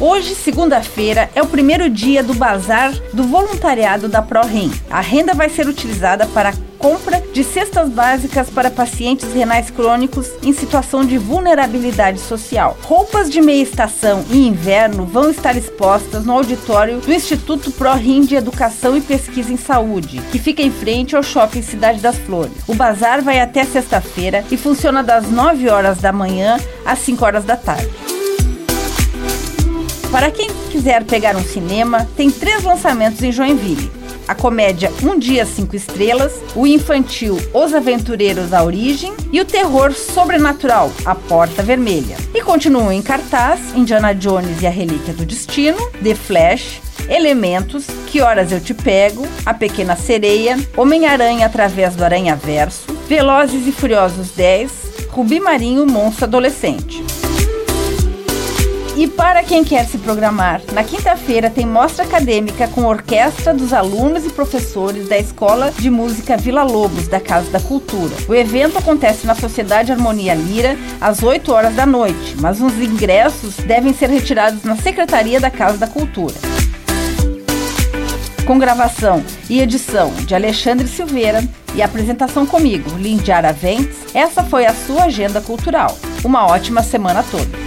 Hoje, segunda-feira, é o primeiro dia do bazar do voluntariado da ProRem. A renda vai ser utilizada para compra de cestas básicas para pacientes renais crônicos em situação de vulnerabilidade social. Roupas de meia estação e inverno vão estar expostas no auditório do Instituto ProRim de Educação e Pesquisa em Saúde, que fica em frente ao Shopping Cidade das Flores. O bazar vai até sexta-feira e funciona das 9 horas da manhã às 5 horas da tarde. Para quem quiser pegar um cinema, tem três lançamentos em Joinville. A comédia Um Dia Cinco Estrelas, o infantil Os Aventureiros da Origem e o terror sobrenatural A Porta Vermelha. E continuam em cartaz Indiana Jones e a Relíquia do Destino, The Flash, Elementos, Que Horas Eu Te Pego, A Pequena Sereia, Homem-Aranha através do Aranha Verso, Velozes e Furiosos 10, Rubi Marinho Monstro Adolescente. E para quem quer se programar, na quinta-feira tem mostra acadêmica com orquestra dos alunos e professores da Escola de Música Vila Lobos, da Casa da Cultura. O evento acontece na Sociedade Harmonia Lira às 8 horas da noite, mas os ingressos devem ser retirados na Secretaria da Casa da Cultura. Com gravação e edição de Alexandre Silveira e apresentação comigo, Lindiara Ventes, essa foi a sua agenda cultural. Uma ótima semana a todos.